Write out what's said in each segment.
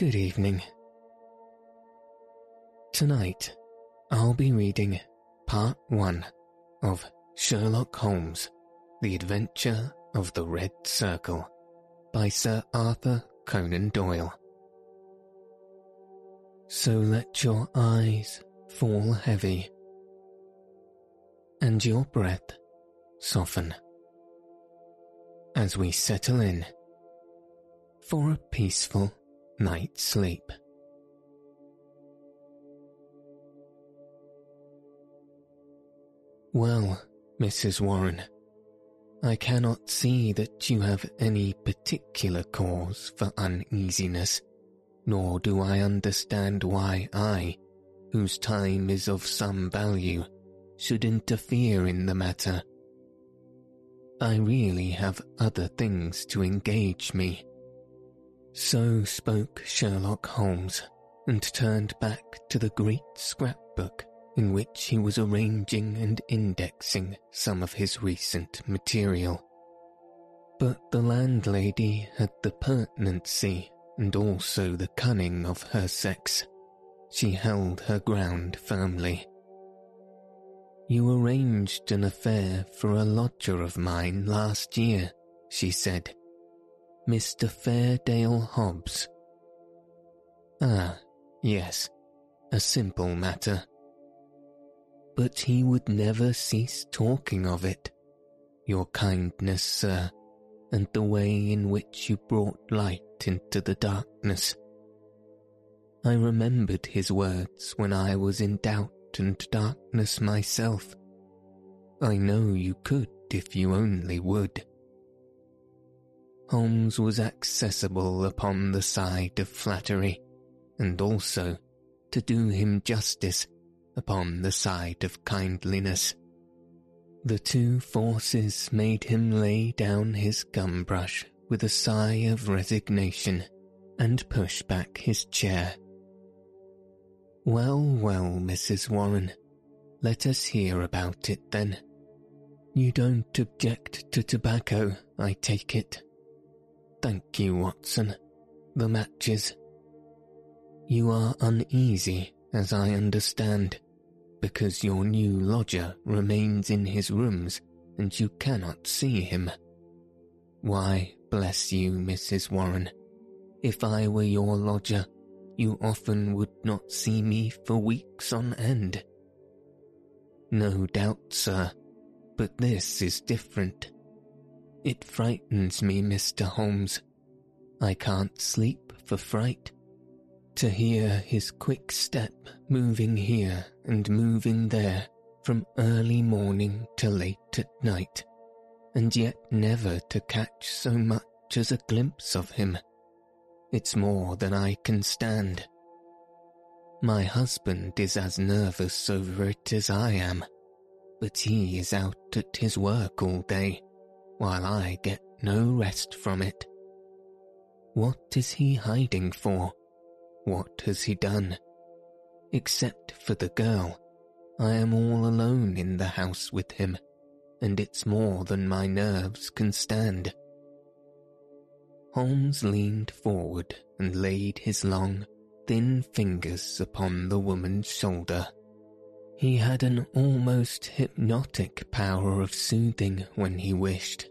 Good evening. Tonight, I'll be reading Part 1 of Sherlock Holmes The Adventure of the Red Circle by Sir Arthur Conan Doyle. So let your eyes fall heavy and your breath soften as we settle in for a peaceful night's sleep. Well, Mrs. Warren, I cannot see that you have any particular cause for uneasiness, nor do I understand why I, whose time is of some value, should interfere in the matter. I really have other things to engage me. So spoke Sherlock Holmes, and turned back to the great scrapbook in which he was arranging and indexing some of his recent material. But the landlady had the pertinency and also the cunning of her sex. She held her ground firmly. You arranged an affair for a lodger of mine last year, she said. Mr. Fairdale Hobbs. Ah, yes, a simple matter but he would never cease talking of it. Your kindness, sir, and the way in which you brought light into the darkness. I remembered his words when I was in doubt and darkness myself. I know you could if you only would. Holmes was accessible upon the side of flattery, and also, to do him justice, upon the side of kindliness. The two forces made him lay down his gum brush with a sigh of resignation and push back his chair. Well, well, Mrs. Warren, let us hear about it then. You don't object to tobacco, I take it. Thank you, Watson. The matches. You are uneasy, as I understand, because your new lodger remains in his rooms and you cannot see him. Why, bless you, Mrs. Warren, if I were your lodger, you often would not see me for weeks on end. No doubt, sir, but this is different. It frightens me, Mr. Holmes. I can't sleep for fright. To hear his quick step moving here and moving there from early morning till late at night, and yet never to catch so much as a glimpse of him. It's more than I can stand. My husband is as nervous over it as I am, but he is out at his work all day, while I get no rest from it. What is he hiding for? What has he done? Except for the girl, I am all alone in the house with him, and it's more than my nerves can stand. Holmes leaned forward and laid his long, thin fingers upon the woman's shoulder. He had an almost hypnotic power of soothing when he wished.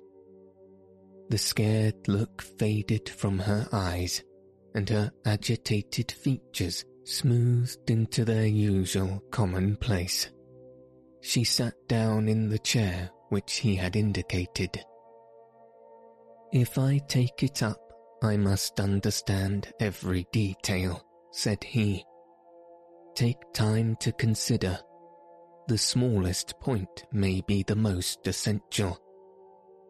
The scared look faded from her eyes, and her agitated features smoothed into their usual commonplace. She sat down in the chair which he had indicated. If I take it up, I must understand every detail, said he. Take time to consider. The smallest point may be the most essential.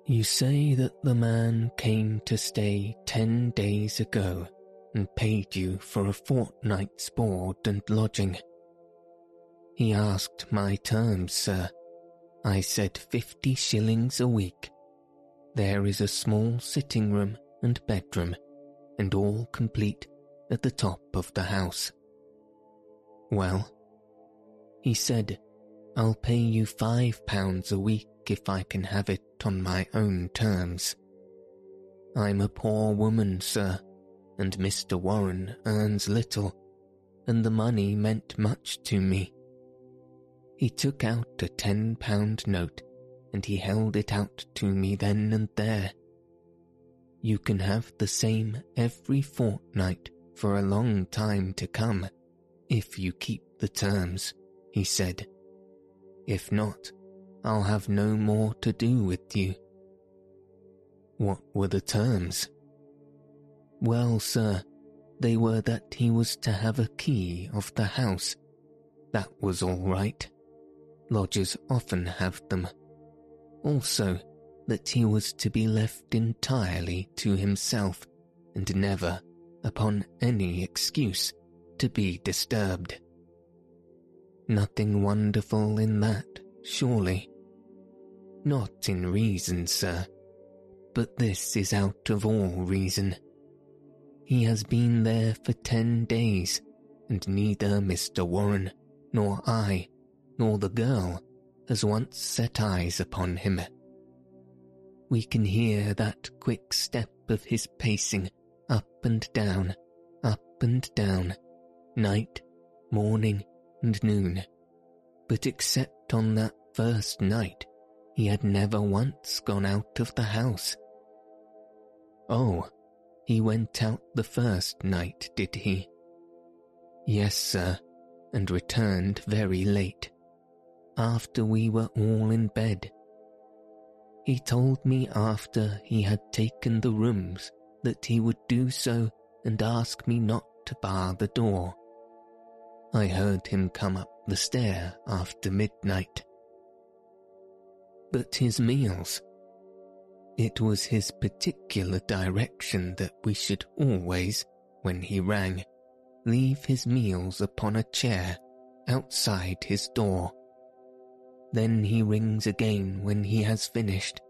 You say that the man came to stay ten days ago and paid you for a fortnight's board and lodging. He asked my terms, sir. I said fifty shillings a week. There is a small sitting room and bedroom, and all complete at the top of the house. Well, he said, I'll pay you five pounds a week if I can have it on my own terms. I'm a poor woman, sir, and Mr. Warren earns little, and the money meant much to me. He took out a ten pound note and he held it out to me then and there. You can have the same every fortnight for a long time to come, if you keep the terms, he said. If not, I'll have no more to do with you. What were the terms? Well, sir, they were that he was to have a key of the house. That was all right lodgers often have them. Also, that he was to be left entirely to himself and never, upon any excuse, to be disturbed. Nothing wonderful in that, surely. Not in reason, sir, but this is out of all reason. He has been there for ten days, and neither Mr. Warren nor I nor the girl has once set eyes upon him. We can hear that quick step of his pacing up and down, up and down, night, morning, and noon. But except on that first night, he had never once gone out of the house. Oh, he went out the first night, did he? Yes, sir, and returned very late after we were all in bed. He told me after he had taken the rooms that he would do so and ask me not to bar the door. I heard him come up the stair after midnight. But his meals. It was his particular direction that we should always, when he rang, leave his meals upon a chair outside his door. Then he rings again when he has finished,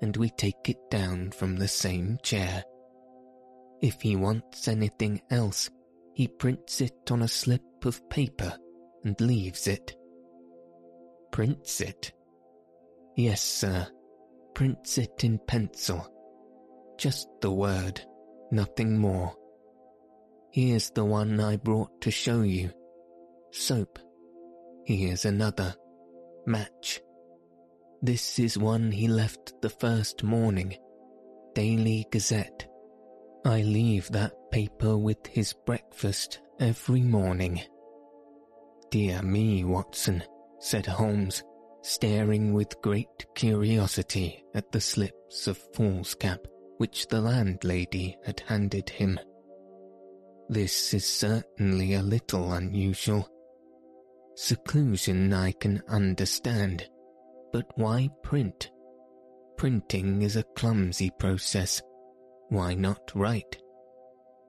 and we take it down from the same chair. If he wants anything else, he prints it on a slip of paper and leaves it. Prints it? Yes, sir, prints it in pencil. Just the word, nothing more. Here's the one I brought to show you. Soap. Here's another match. This is one he left the first morning. Daily Gazette. I leave that paper with his breakfast every morning. Dear me, Watson, said Holmes, staring with great curiosity at the slips of foolscap which the landlady had handed him. This is certainly a little unusual. Seclusion I can understand, but why print? Printing is a clumsy process. Why not write?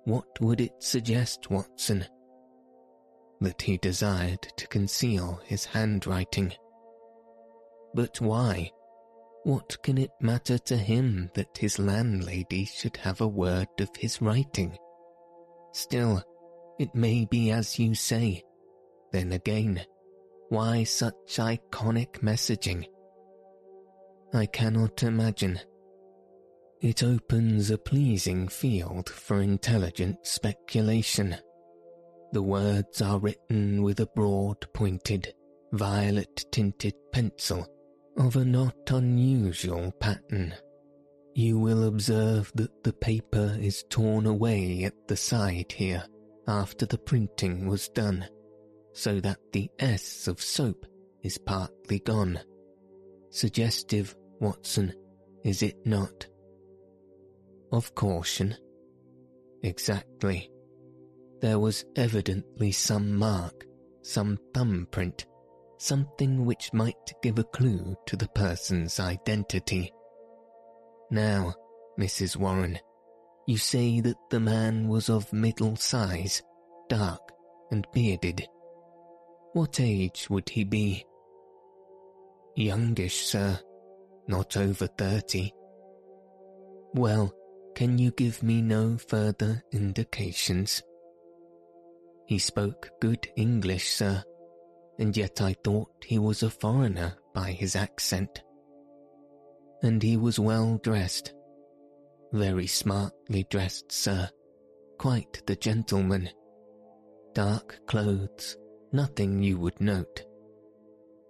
What would it suggest, Watson? That he desired to conceal his handwriting. But why? What can it matter to him that his landlady should have a word of his writing? Still, it may be as you say, then again, why such iconic messaging? I cannot imagine. It opens a pleasing field for intelligent speculation. The words are written with a broad pointed, violet tinted pencil of a not unusual pattern. You will observe that the paper is torn away at the side here after the printing was done so that the S of soap is partly gone. Suggestive, Watson, is it not? Of caution? Exactly. There was evidently some mark, some thumbprint, something which might give a clue to the person's identity. Now, Mrs. Warren, you say that the man was of middle size, dark, and bearded. What age would he be? Youngish, sir, not over thirty. Well, can you give me no further indications? He spoke good English, sir, and yet I thought he was a foreigner by his accent. And he was well dressed, very smartly dressed, sir, quite the gentleman. Dark clothes, nothing you would note.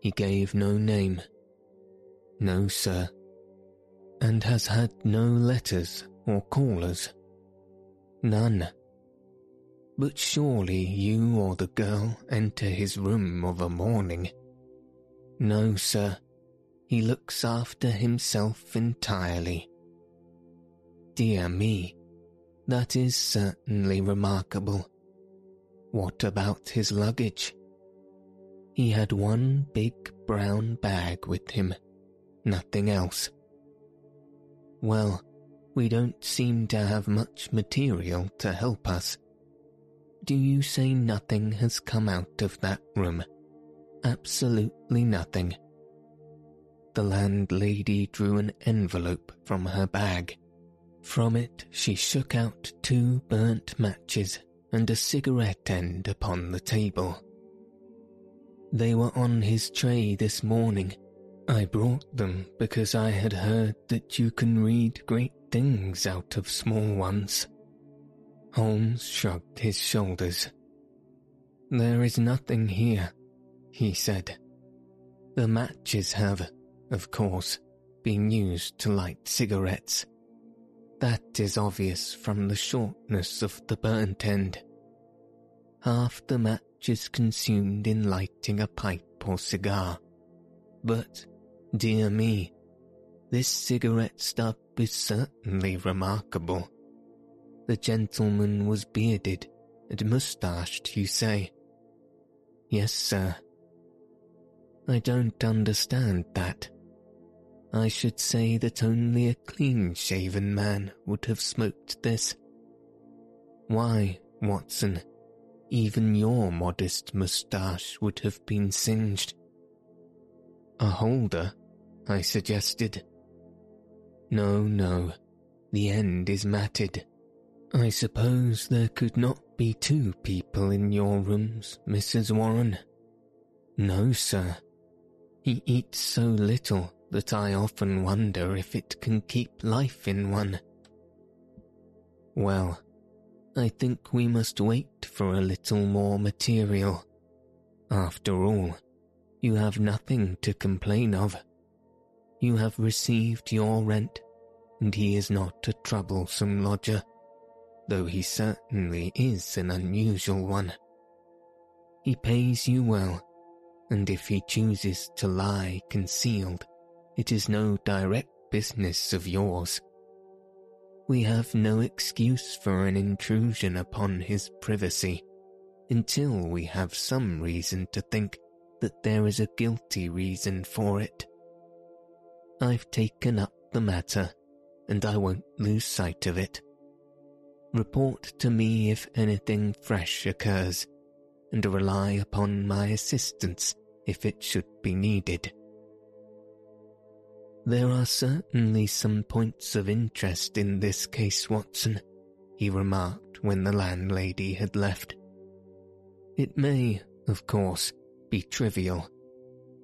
He gave no name. No, sir. And has had no letters or callers. None. But surely you or the girl enter his room of a morning. No, sir. He looks after himself entirely. Dear me, that is certainly remarkable. What about his luggage? He had one big brown bag with him, nothing else. Well, we don't seem to have much material to help us. Do you say nothing has come out of that room? Absolutely nothing. The landlady drew an envelope from her bag. From it she shook out two burnt matches and a cigarette end upon the table. They were on his tray this morning. I brought them because I had heard that you can read great things out of small ones. Holmes shrugged his shoulders. There is nothing here, he said. The matches have, of course, been used to light cigarettes. That is obvious from the shortness of the burnt end. Half the match is consumed in lighting a pipe or cigar. But, dear me, this cigarette stub is certainly remarkable. The gentleman was bearded and moustached, you say? Yes, sir. I don't understand that. I should say that only a clean-shaven man would have smoked this. Why, Watson, even your modest moustache would have been singed. A holder, I suggested. No, no, the end is matted. I suppose there could not be two people in your rooms, Mrs. Warren. No, sir. He eats so little that I often wonder if it can keep life in one. Well, I think we must wait for a little more material. After all, you have nothing to complain of. You have received your rent, and he is not a troublesome lodger, though he certainly is an unusual one. He pays you well, and if he chooses to lie concealed, it is no direct business of yours. We have no excuse for an intrusion upon his privacy until we have some reason to think that there is a guilty reason for it. I've taken up the matter, and I won't lose sight of it. Report to me if anything fresh occurs, and rely upon my assistance if it should be needed. There are certainly some points of interest in this case, Watson, he remarked when the landlady had left. It may, of course, be trivial,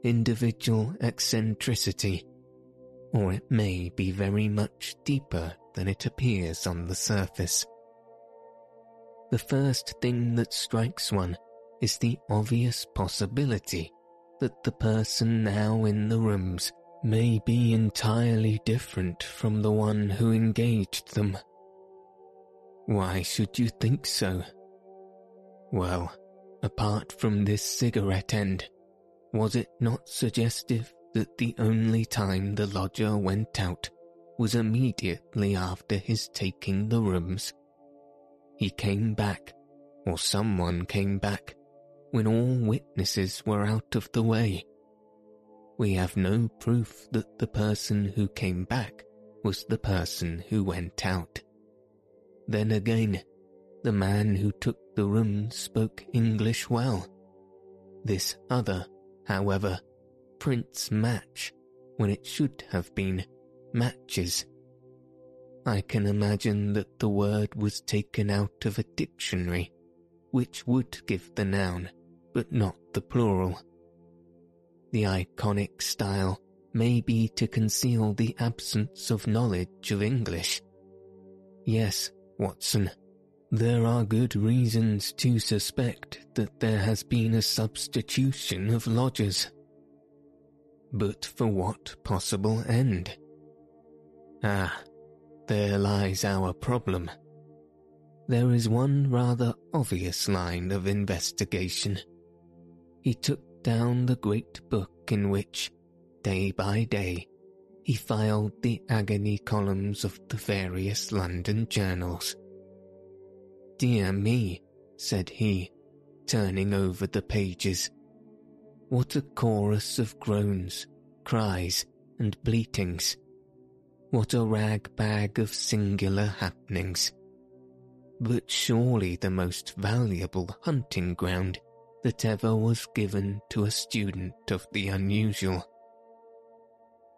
individual eccentricity, or it may be very much deeper than it appears on the surface. The first thing that strikes one is the obvious possibility that the person now in the rooms may be entirely different from the one who engaged them. Why should you think so? Well, apart from this cigarette end, was it not suggestive that the only time the lodger went out was immediately after his taking the rooms? He came back, or someone came back, when all witnesses were out of the way we have no proof that the person who came back was the person who went out. Then again, the man who took the room spoke English well. This other, however, prints Match, when it should have been matches. I can imagine that the word was taken out of a dictionary, which would give the noun, but not the plural. The iconic style may be to conceal the absence of knowledge of English. Yes, Watson, there are good reasons to suspect that there has been a substitution of lodgers. But for what possible end? Ah, there lies our problem. There is one rather obvious line of investigation. He took down the great book in which, day by day, he filed the agony columns of the various London journals. Dear me, said he, turning over the pages. What a chorus of groans, cries, and bleatings. What a rag bag of singular happenings. But surely the most valuable hunting ground that ever was given to a student of the unusual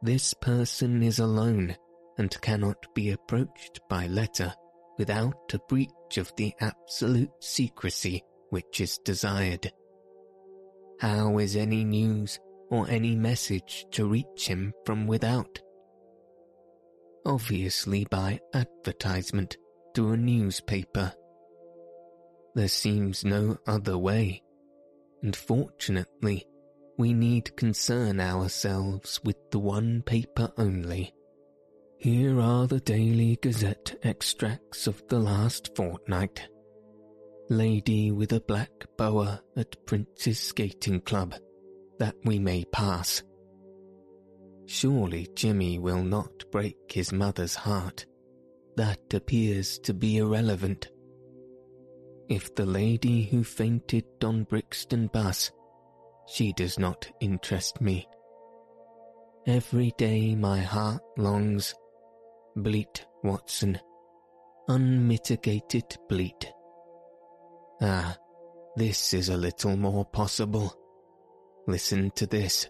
this person is alone and cannot be approached by letter without a breach of the absolute secrecy which is desired. How is any news or any message to reach him from without? Obviously by advertisement through a newspaper. There seems no other way, and fortunately we need concern ourselves with the one paper only. Here are the Daily Gazette extracts of the last fortnight. Lady with a black boa at Prince's Skating Club, that we may pass. Surely Jimmy will not break his mother's heart. That appears to be irrelevant. If the lady who fainted on Brixton bus she does not interest me. Every day my heart longs. Bleat, Watson. Unmitigated bleat. Ah, this is a little more possible. Listen to this.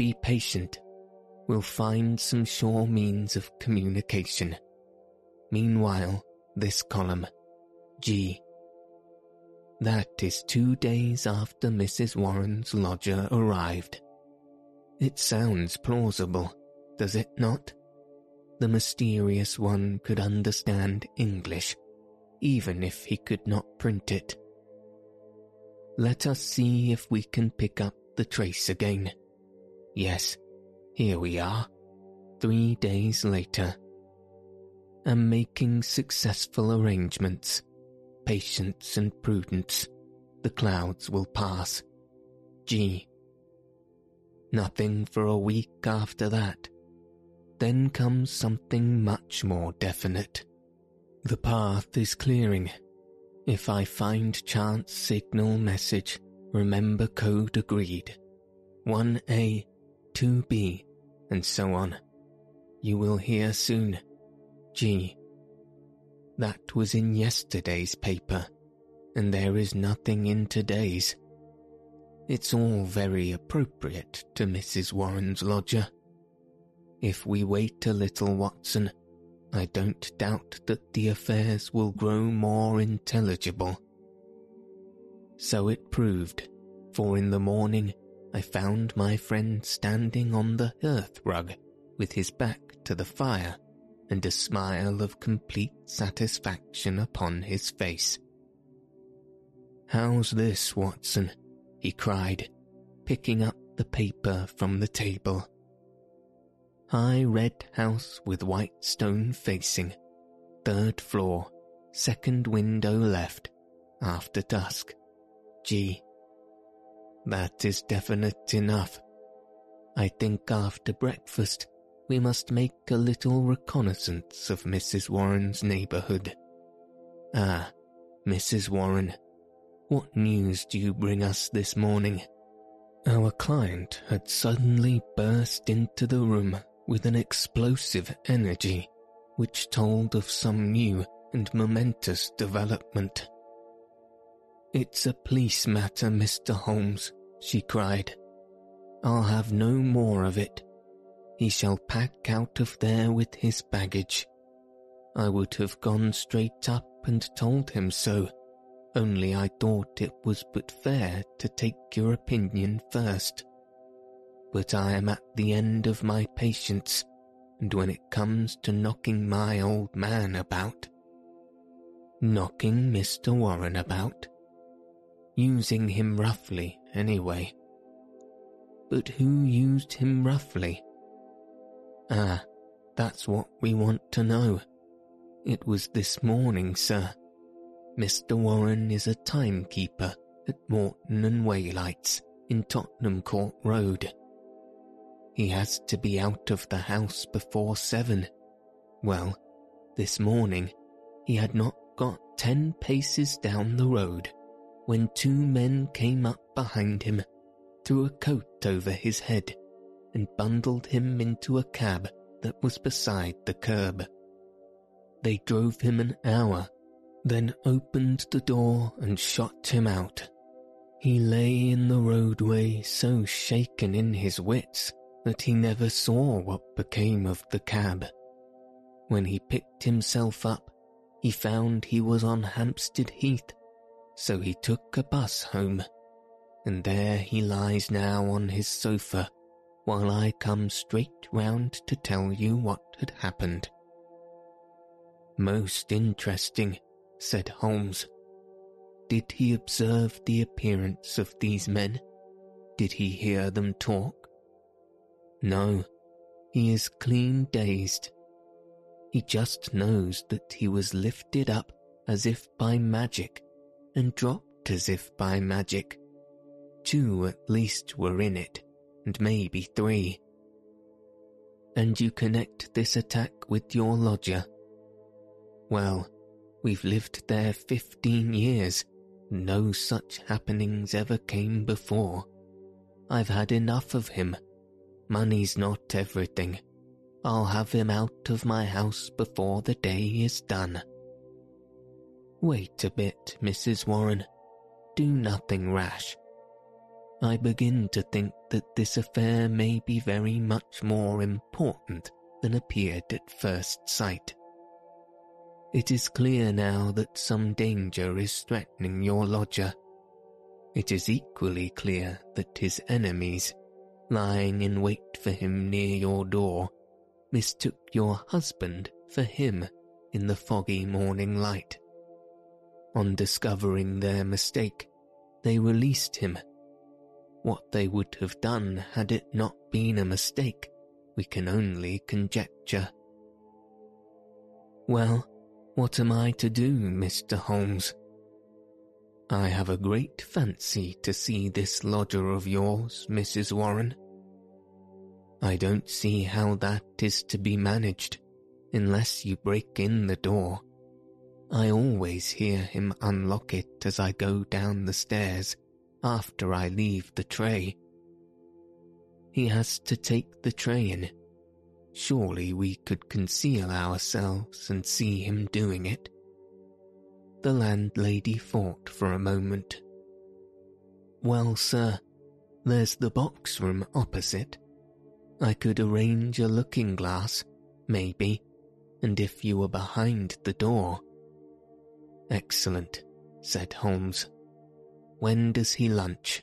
Be patient. We'll find some sure means of communication. Meanwhile, this column, G that is two days after Mrs. Warren's lodger arrived. It sounds plausible, does it not? The mysterious one could understand English, even if he could not print it. Let us see if we can pick up the trace again. Yes, here we are, three days later. Am making successful arrangements patience and prudence, the clouds will pass. G. Nothing for a week after that. Then comes something much more definite. The path is clearing. If I find chance signal message, remember code agreed. 1A, 2B, and so on. You will hear soon. G. That was in yesterday's paper, and there is nothing in today's. It's all very appropriate to Mrs. Warren's lodger. If we wait a little, Watson, I don't doubt that the affairs will grow more intelligible. So it proved, for in the morning I found my friend standing on the hearth rug with his back to the fire and a smile of complete satisfaction upon his face. How's this, Watson? he cried, picking up the paper from the table. High red house with white stone facing, third floor, second window left, after dusk. G. That is definite enough. I think after breakfast we must make a little reconnaissance of Mrs. Warren's neighbourhood. Ah, Mrs. Warren, what news do you bring us this morning? Our client had suddenly burst into the room with an explosive energy which told of some new and momentous development. It's a police matter, Mr. Holmes, she cried. I'll have no more of it. He shall pack out of there with his baggage. I would have gone straight up and told him so, only I thought it was but fair to take your opinion first. But I am at the end of my patience, and when it comes to knocking my old man about, knocking Mr. Warren about, using him roughly anyway. But who used him roughly? Ah, that's what we want to know. It was this morning, sir. Mr. Warren is a timekeeper at Morton and Waylights in Tottenham Court Road. He has to be out of the house before seven. Well, this morning he had not got ten paces down the road when two men came up behind him, threw a coat over his head, and bundled him into a cab that was beside the curb. They drove him an hour, then opened the door and shot him out. He lay in the roadway so shaken in his wits that he never saw what became of the cab. When he picked himself up, he found he was on Hampstead Heath, so he took a bus home, and there he lies now on his sofa while I come straight round to tell you what had happened. Most interesting, said Holmes. Did he observe the appearance of these men? Did he hear them talk? No, he is clean dazed. He just knows that he was lifted up as if by magic and dropped as if by magic. Two at least were in it, and maybe three. And you connect this attack with your lodger well, we've lived there fifteen years. No such happenings ever came before. I've had enough of him. Money's not everything. I'll have him out of my house before the day is done. Wait a bit, Mrs. Warren. Do nothing rash. I begin to think that this affair may be very much more important than appeared at first sight. It is clear now that some danger is threatening your lodger. It is equally clear that his enemies, lying in wait for him near your door, mistook your husband for him in the foggy morning light. On discovering their mistake, they released him. What they would have done had it not been a mistake, we can only conjecture. Well, what am I to do, Mr. Holmes? I have a great fancy to see this lodger of yours, Mrs. Warren. I don't see how that is to be managed unless you break in the door. I always hear him unlock it as I go down the stairs after I leave the tray. He has to take the tray in Surely we could conceal ourselves and see him doing it. The landlady thought for a moment. Well, sir, there's the box room opposite. I could arrange a looking glass, maybe, and if you were behind the door. Excellent, said Holmes. When does he lunch?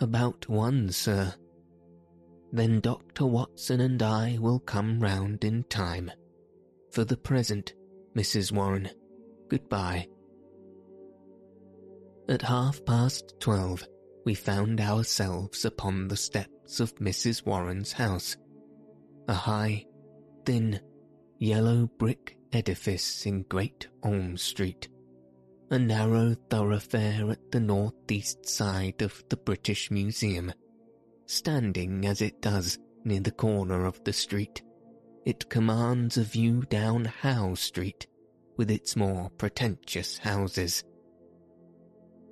About one, sir, then Dr. Watson and I will come round in time. For the present, Mrs. Warren, goodbye. At half past twelve, we found ourselves upon the steps of Mrs. Warren's house, a high, thin, yellow brick edifice in Great Orme Street, a narrow thoroughfare at the northeast side of the British Museum standing as it does near the corner of the street. It commands a view down Howe Street, with its more pretentious houses.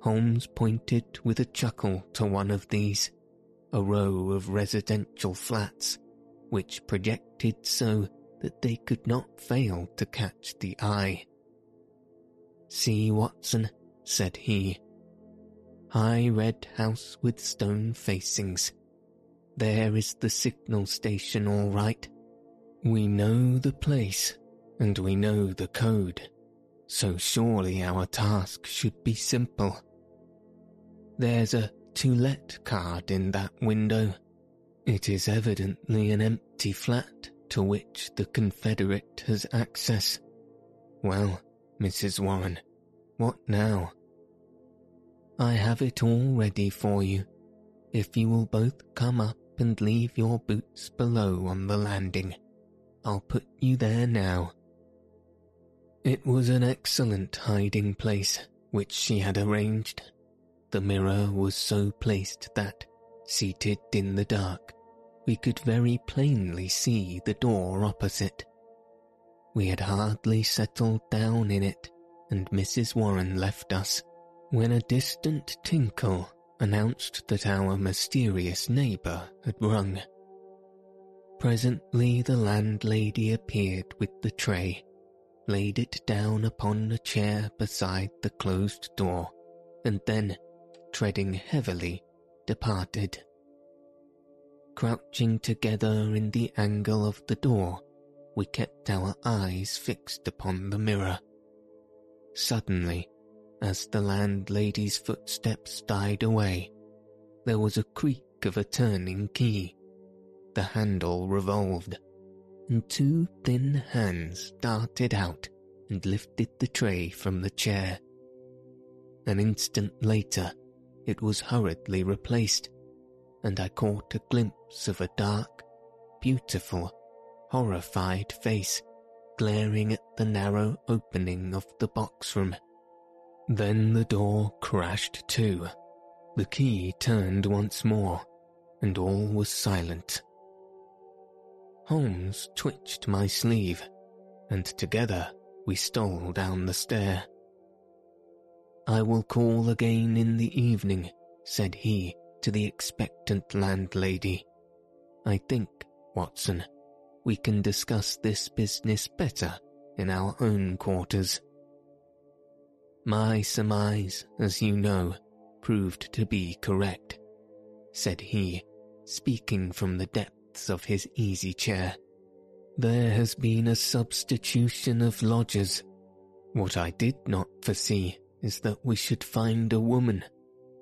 Holmes pointed with a chuckle to one of these, a row of residential flats, which projected so that they could not fail to catch the eye. See, Watson, said he. High red house with stone facings. There is the signal station all right. We know the place, and we know the code, so surely our task should be simple. There's a to let card in that window. It is evidently an empty flat to which the Confederate has access. Well, Mrs. Warren, what now? I have it all ready for you, if you will both come up and leave your boots below on the landing. I'll put you there now. It was an excellent hiding place which she had arranged. The mirror was so placed that, seated in the dark, we could very plainly see the door opposite. We had hardly settled down in it, and Mrs. Warren left us, when a distant tinkle announced that our mysterious neighbour had rung. Presently the landlady appeared with the tray, laid it down upon a chair beside the closed door, and then, treading heavily, departed crouching together in the angle of the door, we kept our eyes fixed upon the mirror. Suddenly, as the landlady's footsteps died away, there was a creak of a turning key. The handle revolved, and two thin hands darted out and lifted the tray from the chair. An instant later, it was hurriedly replaced, and I caught a glimpse of a dark, beautiful, horrified face glaring at the narrow opening of the box room. Then the door crashed to, the key turned once more, and all was silent. Holmes twitched my sleeve, and together we stole down the stair. I will call again in the evening, said he, to the expectant landlady. I think, Watson, we can discuss this business better in our own quarters. My surmise, as you know, proved to be correct, said he, speaking from the depths of his easy chair. There has been a substitution of lodgers. What I did not foresee is that we should find a woman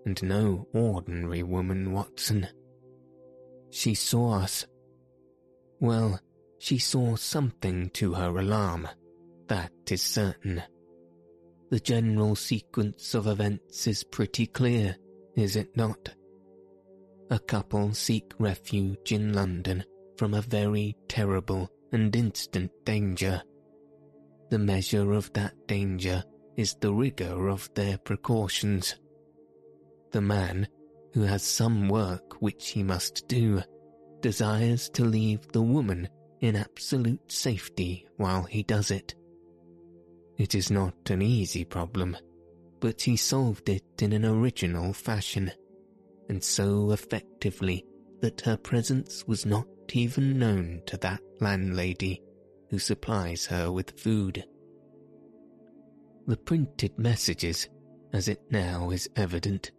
and no ordinary woman, Watson. She saw us. Well, she saw something to her alarm, that is certain. The general sequence of events is pretty clear, is it not? A couple seek refuge in London from a very terrible and instant danger. The measure of that danger is the rigour of their precautions the man, who has some work which he must do, desires to leave the woman in absolute safety while he does it. It is not an easy problem, but he solved it in an original fashion, and so effectively that her presence was not even known to that landlady who supplies her with food. The printed messages, as it now is evident,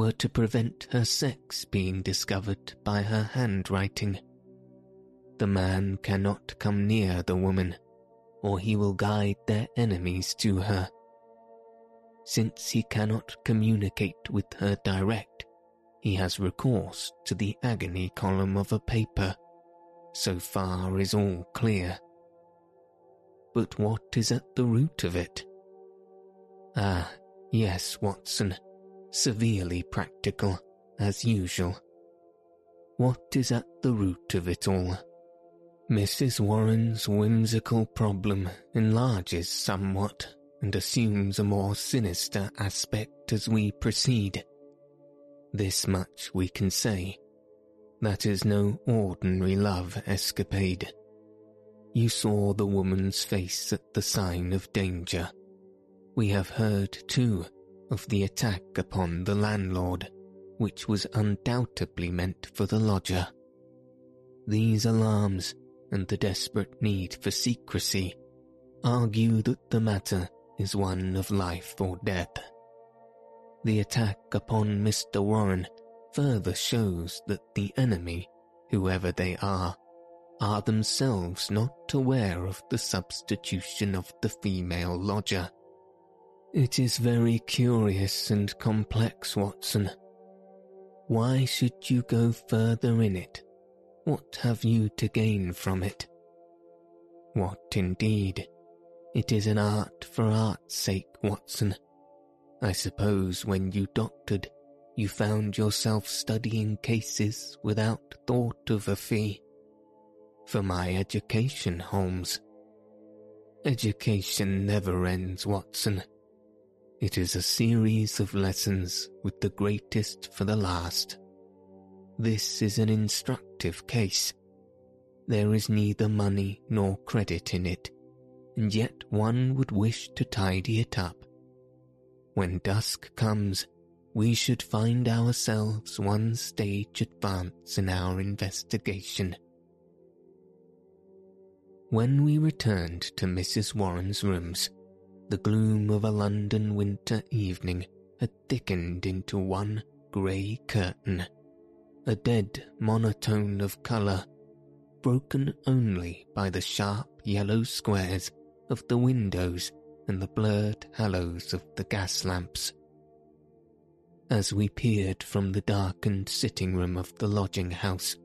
were to prevent her sex being discovered by her handwriting. The man cannot come near the woman, or he will guide their enemies to her. Since he cannot communicate with her direct, he has recourse to the agony column of a paper. So far is all clear. But what is at the root of it? Ah, yes, Watson severely practical, as usual. What is at the root of it all? Mrs. Warren's whimsical problem enlarges somewhat and assumes a more sinister aspect as we proceed. This much we can say. That is no ordinary love escapade. You saw the woman's face at the sign of danger. We have heard, too, of the attack upon the landlord, which was undoubtedly meant for the lodger. These alarms and the desperate need for secrecy argue that the matter is one of life or death. The attack upon Mr. Warren further shows that the enemy, whoever they are, are themselves not aware of the substitution of the female lodger. It is very curious and complex, Watson. Why should you go further in it? What have you to gain from it? What indeed? It is an art for art's sake, Watson. I suppose when you doctored, you found yourself studying cases without thought of a fee. For my education, Holmes. Education never ends, Watson. It is a series of lessons with the greatest for the last. This is an instructive case. There is neither money nor credit in it, and yet one would wish to tidy it up. When dusk comes, we should find ourselves one stage advance in our investigation. When we returned to Mrs. Warren's rooms, the gloom of a London winter evening had thickened into one grey curtain, a dead monotone of colour, broken only by the sharp yellow squares of the windows and the blurred halos of the gas lamps. As we peered from the darkened sitting room of the lodging house,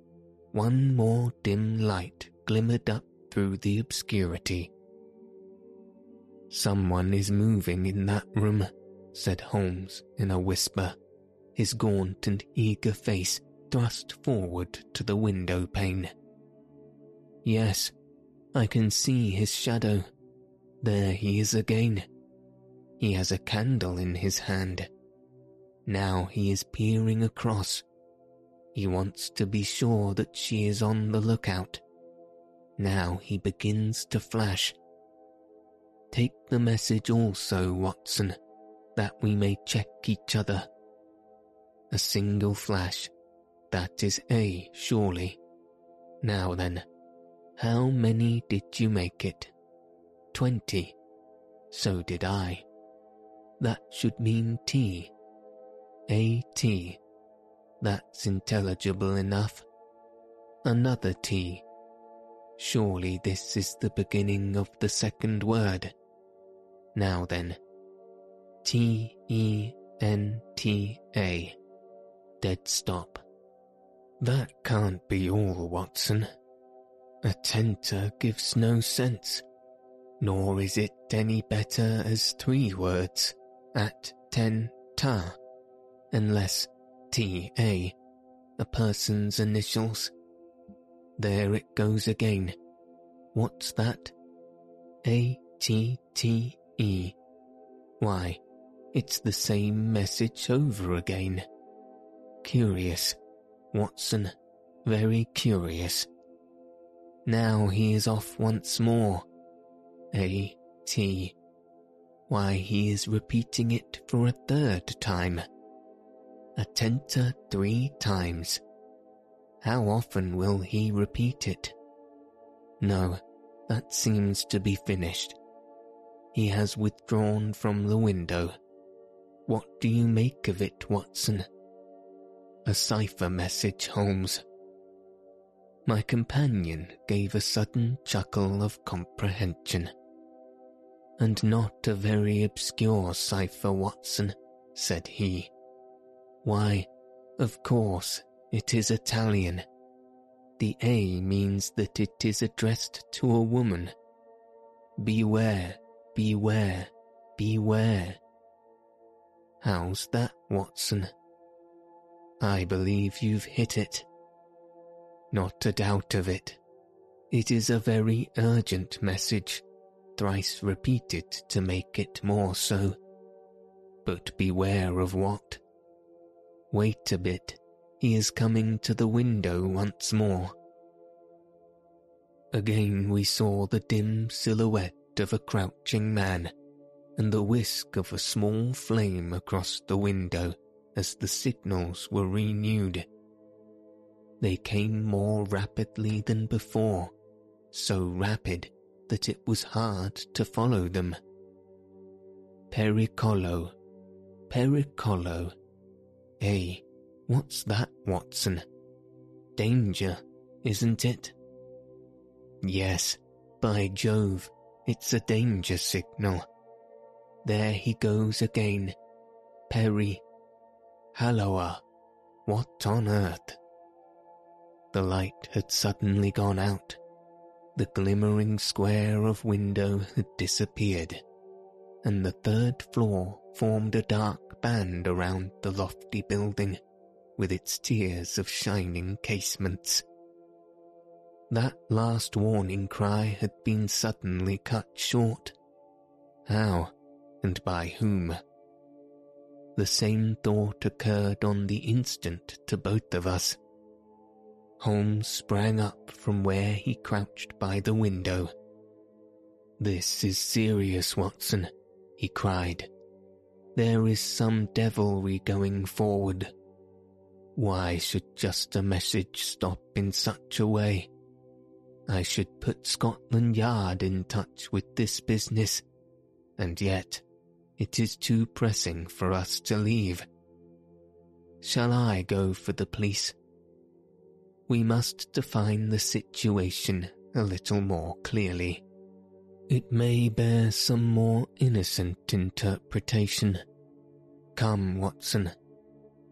one more dim light glimmered up through the obscurity Someone is moving in that room, said Holmes in a whisper, his gaunt and eager face thrust forward to the window pane. Yes, I can see his shadow. There he is again. He has a candle in his hand. Now he is peering across. He wants to be sure that she is on the lookout. Now he begins to flash Take the message also, Watson, that we may check each other. A single flash. That is A, surely. Now then, how many did you make it? Twenty. So did I. That should mean T. A T. That's intelligible enough. Another T. Surely this is the beginning of the second word. Now then, T E N T A. Dead stop. That can't be all, Watson. A tenta gives no sense, nor is it any better as three words, at ten ta, unless T A, a person's initials. There it goes again. What's that? A T T E. Why, it's the same message over again. Curious, Watson, very curious. Now he is off once more. A. T. Why, he is repeating it for a third time. Attenta three times. How often will he repeat it? No, that seems to be finished. He has withdrawn from the window. What do you make of it, Watson? A cipher message, Holmes. My companion gave a sudden chuckle of comprehension. And not a very obscure cipher, Watson, said he. Why, of course, it is Italian. The A means that it is addressed to a woman. Beware Beware, beware. How's that, Watson? I believe you've hit it. Not a doubt of it. It is a very urgent message, thrice repeated to make it more so. But beware of what? Wait a bit, he is coming to the window once more. Again we saw the dim silhouette of a crouching man and the whisk of a small flame across the window as the signals were renewed. they came more rapidly than before, so rapid that it was hard to follow them. Pericolo, Pericolo. Eh, what's that, Watson? Danger, isn't it? Yes, by Jove, it's a danger signal. There he goes again. Perry. Halloa. What on earth? The light had suddenly gone out. The glimmering square of window had disappeared, and the third floor formed a dark band around the lofty building, with its tiers of shining casements. That last warning cry had been suddenly cut short. How, and by whom? The same thought occurred on the instant to both of us. Holmes sprang up from where he crouched by the window. This is serious, Watson, he cried. There is some devilry going forward. Why should just a message stop in such a way? I should put Scotland Yard in touch with this business, and yet it is too pressing for us to leave. Shall I go for the police? We must define the situation a little more clearly. It may bear some more innocent interpretation. Come, Watson,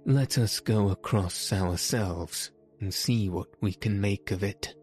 let us go across ourselves and see what we can make of it.